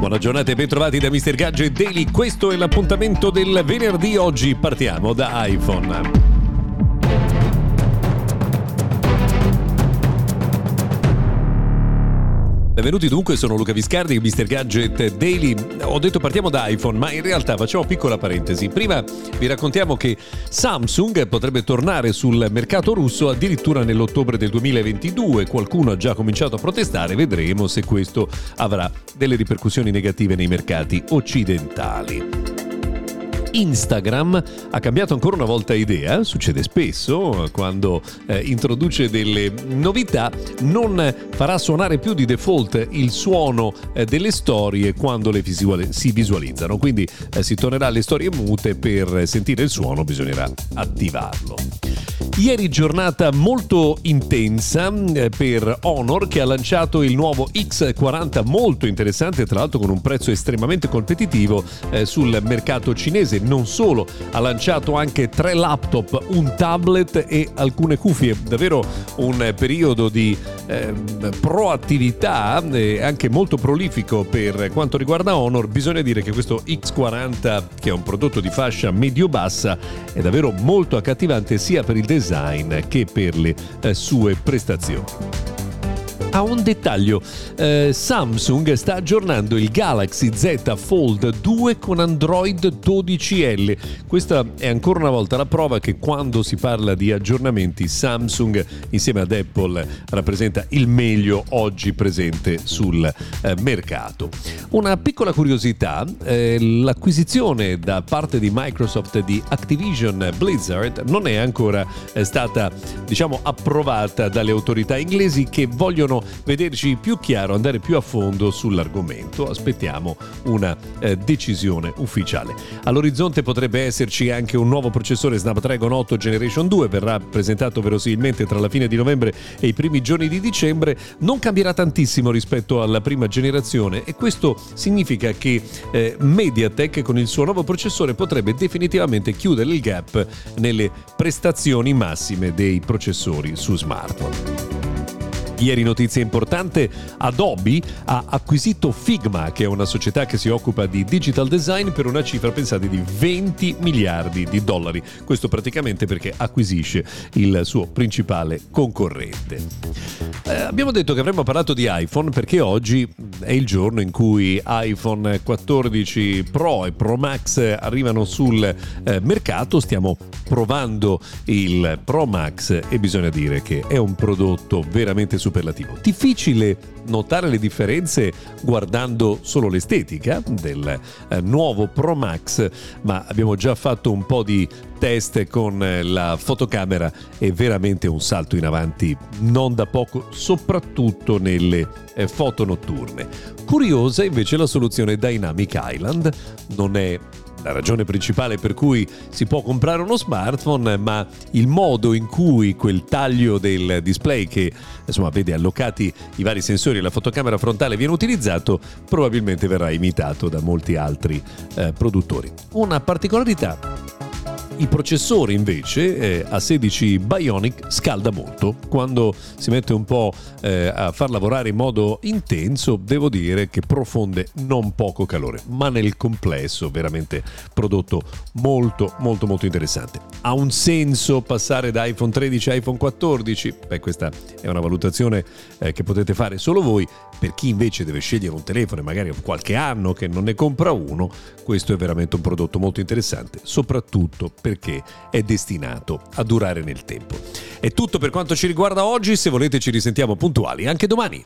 Buona giornata e bentrovati da Mr. Gadget Daily. Questo è l'appuntamento del venerdì. Oggi partiamo da iPhone. Benvenuti dunque, sono Luca Viscardi, Mr. Gadget Daily. Ho detto partiamo da iPhone, ma in realtà facciamo piccola parentesi. Prima vi raccontiamo che Samsung potrebbe tornare sul mercato russo addirittura nell'ottobre del 2022. Qualcuno ha già cominciato a protestare, vedremo se questo avrà delle ripercussioni negative nei mercati occidentali. Instagram ha cambiato ancora una volta idea, succede spesso quando eh, introduce delle novità, non farà suonare più di default il suono eh, delle storie quando le visuali- si visualizzano, quindi eh, si tornerà alle storie mute, per sentire il suono bisognerà attivarlo. Ieri giornata molto intensa eh, per Honor che ha lanciato il nuovo X40 molto interessante, tra l'altro con un prezzo estremamente competitivo eh, sul mercato cinese. Non solo, ha lanciato anche tre laptop, un tablet e alcune cuffie. Davvero un periodo di eh, proattività e anche molto prolifico per quanto riguarda Honor. Bisogna dire che questo X40, che è un prodotto di fascia medio-bassa, è davvero molto accattivante sia per il design design che per le eh, sue prestazioni. A un dettaglio, eh, Samsung sta aggiornando il Galaxy Z Fold 2 con Android 12L. Questa è ancora una volta la prova che quando si parla di aggiornamenti Samsung insieme ad Apple rappresenta il meglio oggi presente sul eh, mercato. Una piccola curiosità, eh, l'acquisizione da parte di Microsoft di Activision Blizzard non è ancora eh, stata diciamo approvata dalle autorità inglesi che vogliono vederci più chiaro, andare più a fondo sull'argomento. Aspettiamo una eh, decisione ufficiale. All'orizzonte potrebbe esserci anche un nuovo processore Snapdragon 8 Generation 2, verrà presentato verosimilmente tra la fine di novembre e i primi giorni di dicembre. Non cambierà tantissimo rispetto alla prima generazione e questo significa che eh, MediaTek con il suo nuovo processore potrebbe definitivamente chiudere il gap nelle prestazioni massime dei processori su smartphone. Ieri notizia importante, Adobe ha acquisito Figma, che è una società che si occupa di digital design per una cifra pensate di 20 miliardi di dollari. Questo praticamente perché acquisisce il suo principale concorrente. Eh, abbiamo detto che avremmo parlato di iPhone perché oggi è il giorno in cui iPhone 14 Pro e Pro Max arrivano sul eh, mercato. Stiamo provando il Pro Max e bisogna dire che è un prodotto veramente super superlativo. Difficile notare le differenze guardando solo l'estetica del eh, nuovo Pro Max, ma abbiamo già fatto un po' di test con eh, la fotocamera è veramente un salto in avanti non da poco, soprattutto nelle eh, foto notturne. Curiosa invece la soluzione Dynamic Island, non è la ragione principale per cui si può comprare uno smartphone, ma il modo in cui quel taglio del display che insomma vede allocati i vari sensori e la fotocamera frontale viene utilizzato probabilmente verrà imitato da molti altri eh, produttori. Una particolarità il processore invece eh, a 16 Bionic scalda molto. Quando si mette un po' eh, a far lavorare in modo intenso, devo dire che profonde non poco calore, ma nel complesso veramente prodotto molto molto molto interessante. Ha un senso passare da iPhone 13 a iPhone 14? Beh, questa è una valutazione eh, che potete fare solo voi. Per chi invece deve scegliere un telefono e magari ha qualche anno che non ne compra uno, questo è veramente un prodotto molto interessante, soprattutto per perché è destinato a durare nel tempo. È tutto per quanto ci riguarda oggi, se volete ci risentiamo puntuali anche domani.